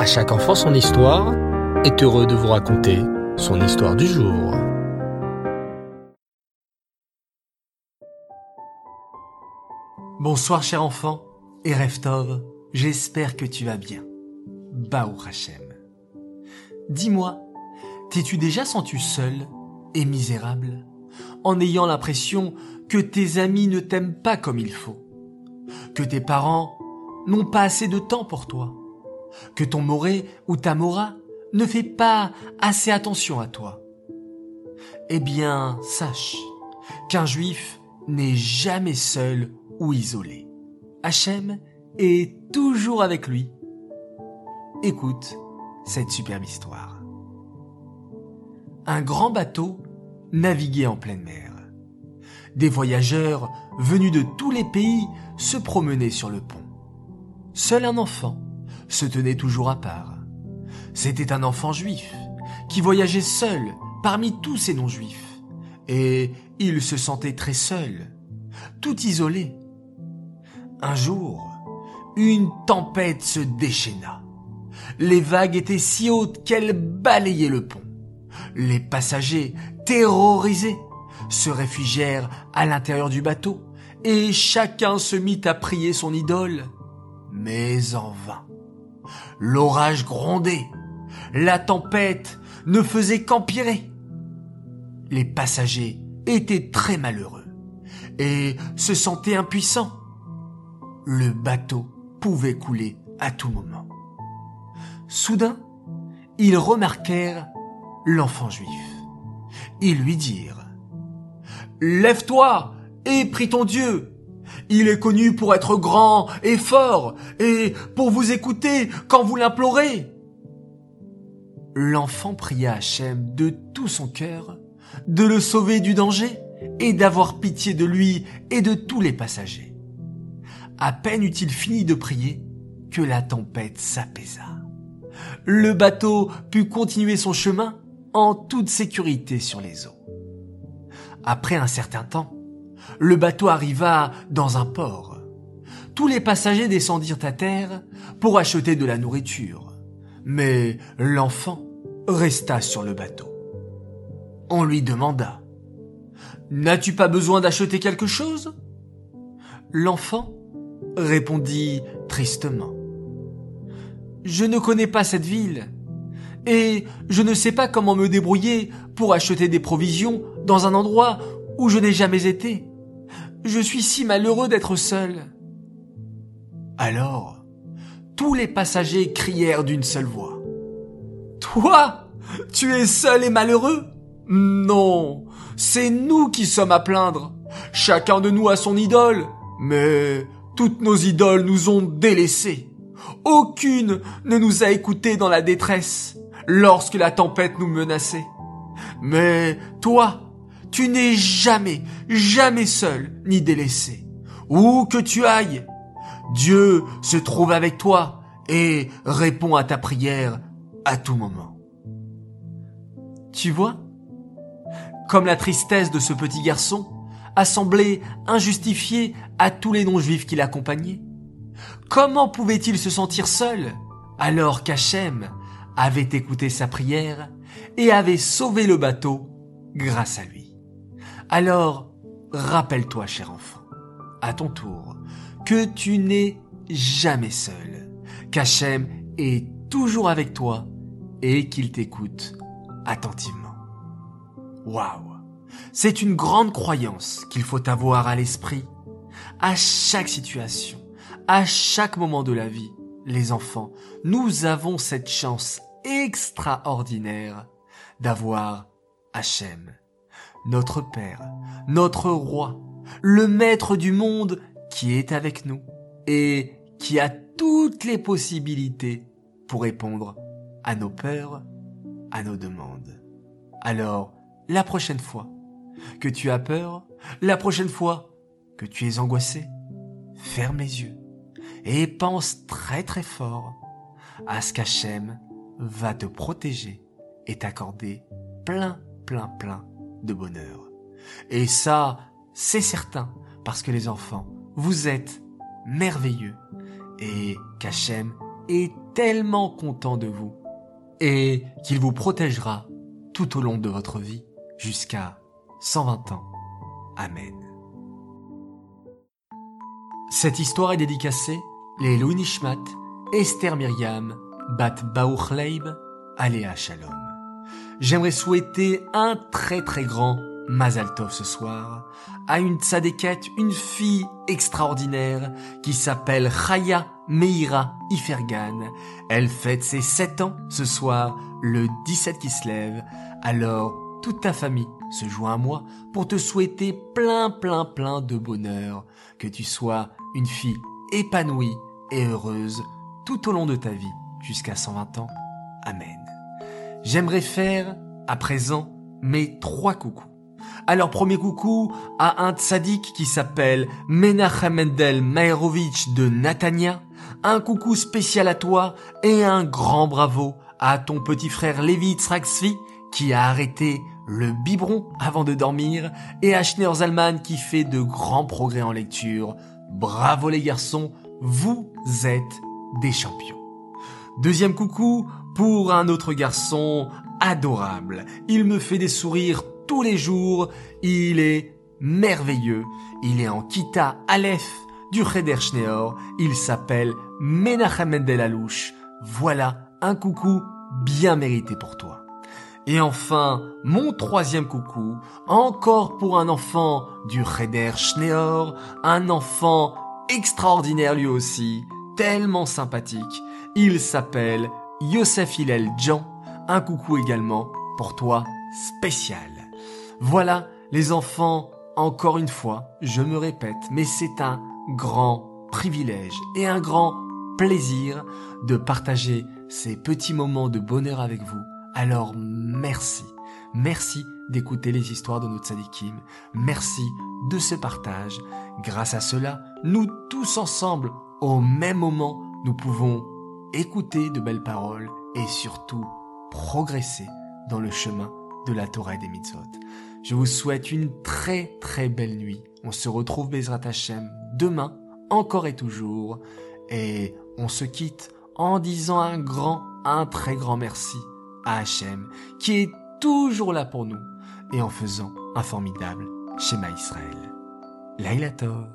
À chaque enfant son histoire est heureux de vous raconter son histoire du jour. Bonsoir cher enfant et Reftov, j'espère que tu vas bien. Baou Hachem. Dis-moi, t'es-tu déjà senti seul et misérable en ayant l'impression que tes amis ne t'aiment pas comme il faut, que tes parents n'ont pas assez de temps pour toi, que ton moré ou ta mora ne fait pas assez attention à toi. Eh bien, sache qu'un juif n'est jamais seul ou isolé. Hachem est toujours avec lui. Écoute cette superbe histoire. Un grand bateau naviguait en pleine mer. Des voyageurs venus de tous les pays se promenaient sur le pont. Seul un enfant se tenait toujours à part. C'était un enfant juif qui voyageait seul parmi tous ces non-juifs. Et il se sentait très seul, tout isolé. Un jour, une tempête se déchaîna. Les vagues étaient si hautes qu'elles balayaient le pont. Les passagers, terrorisés, se réfugièrent à l'intérieur du bateau, et chacun se mit à prier son idole. Mais en vain. L'orage grondait, la tempête ne faisait qu'empirer. Les passagers étaient très malheureux et se sentaient impuissants. Le bateau pouvait couler à tout moment. Soudain, ils remarquèrent l'enfant juif. Ils lui dirent Lève-toi et prie ton Dieu. Il est connu pour être grand et fort et pour vous écouter quand vous l'implorez. L'enfant pria Hachem de tout son cœur de le sauver du danger et d'avoir pitié de lui et de tous les passagers. À peine eut-il fini de prier que la tempête s'apaisa. Le bateau put continuer son chemin en toute sécurité sur les eaux. Après un certain temps, le bateau arriva dans un port. Tous les passagers descendirent à terre pour acheter de la nourriture. Mais l'enfant resta sur le bateau. On lui demanda N'as-tu pas besoin d'acheter quelque chose? L'enfant répondit tristement Je ne connais pas cette ville et je ne sais pas comment me débrouiller pour acheter des provisions dans un endroit où je n'ai jamais été. Je suis si malheureux d'être seul. Alors, tous les passagers crièrent d'une seule voix. Toi, tu es seul et malheureux? Non, c'est nous qui sommes à plaindre. Chacun de nous a son idole, mais toutes nos idoles nous ont délaissés. Aucune ne nous a écoutés dans la détresse lorsque la tempête nous menaçait. Mais toi, tu n'es jamais, jamais seul ni délaissé. Où que tu ailles, Dieu se trouve avec toi et répond à ta prière à tout moment. Tu vois Comme la tristesse de ce petit garçon a semblé injustifiée à tous les non-juifs qui l'accompagnaient. Comment pouvait-il se sentir seul alors qu'Hachem avait écouté sa prière et avait sauvé le bateau grâce à lui? Alors, rappelle-toi, cher enfant, à ton tour, que tu n'es jamais seul, qu'Hachem est toujours avec toi et qu'il t'écoute attentivement. Waouh! C'est une grande croyance qu'il faut avoir à l'esprit. À chaque situation, à chaque moment de la vie, les enfants, nous avons cette chance extraordinaire d'avoir Hachem, notre Père, notre Roi, le Maître du monde qui est avec nous et qui a toutes les possibilités pour répondre à nos peurs, à nos demandes. Alors, la prochaine fois que tu as peur, la prochaine fois que tu es angoissé, ferme les yeux et pense très très fort à ce qu'Hachem va te protéger et t'accorder plein, plein, plein de bonheur. Et ça, c'est certain, parce que les enfants, vous êtes merveilleux et qu'Hachem est tellement content de vous et qu'il vous protégera tout au long de votre vie jusqu'à 120 ans. Amen. Cette histoire est dédicacée les Louis Nishmat, Esther Myriam, Bat Baruch Leib, Aléa Shalom. J'aimerais souhaiter un très très grand Mazal Tov ce soir à une tzadékette, une fille extraordinaire qui s'appelle Chaya Meira Ifergan. Elle fête ses 7 ans ce soir, le 17 qui se lève. Alors, toute ta famille se joint à moi pour te souhaiter plein plein plein de bonheur, que tu sois une fille épanouie et heureuse tout au long de ta vie jusqu'à 120 ans. Amen. J'aimerais faire à présent mes trois coucous. Alors premier coucou à un tzaddik qui s'appelle Menachem Mendel de Natania. Un coucou spécial à toi et un grand bravo à ton petit frère Levi Tzraksvi qui a arrêté le biberon avant de dormir et à Schneur Zalman qui fait de grands progrès en lecture. Bravo les garçons, vous êtes des champions. Deuxième coucou pour un autre garçon adorable. Il me fait des sourires tous les jours. Il est merveilleux. Il est en Kita Aleph du Cheder Schneor. Il s'appelle Menachem Mendel. Voilà un coucou bien mérité pour toi. Et enfin, mon troisième coucou, encore pour un enfant du Cheder Schneor, un enfant extraordinaire lui aussi, tellement sympathique. Il s'appelle Yosef Hillel Jean. Un coucou également pour toi spécial. Voilà, les enfants, encore une fois, je me répète, mais c'est un grand privilège et un grand plaisir de partager ces petits moments de bonheur avec vous. Alors merci, merci d'écouter les histoires de notre sadikim, merci de ce partage. Grâce à cela, nous tous ensemble, au même moment, nous pouvons écouter de belles paroles et surtout progresser dans le chemin de la Torah et des mitzvot. Je vous souhaite une très très belle nuit. On se retrouve Bezrat Hashem demain, encore et toujours. Et on se quitte en disant un grand, un très grand merci à Hachem, qui est toujours là pour nous, et en faisant un formidable schéma Israël. Laila Tov.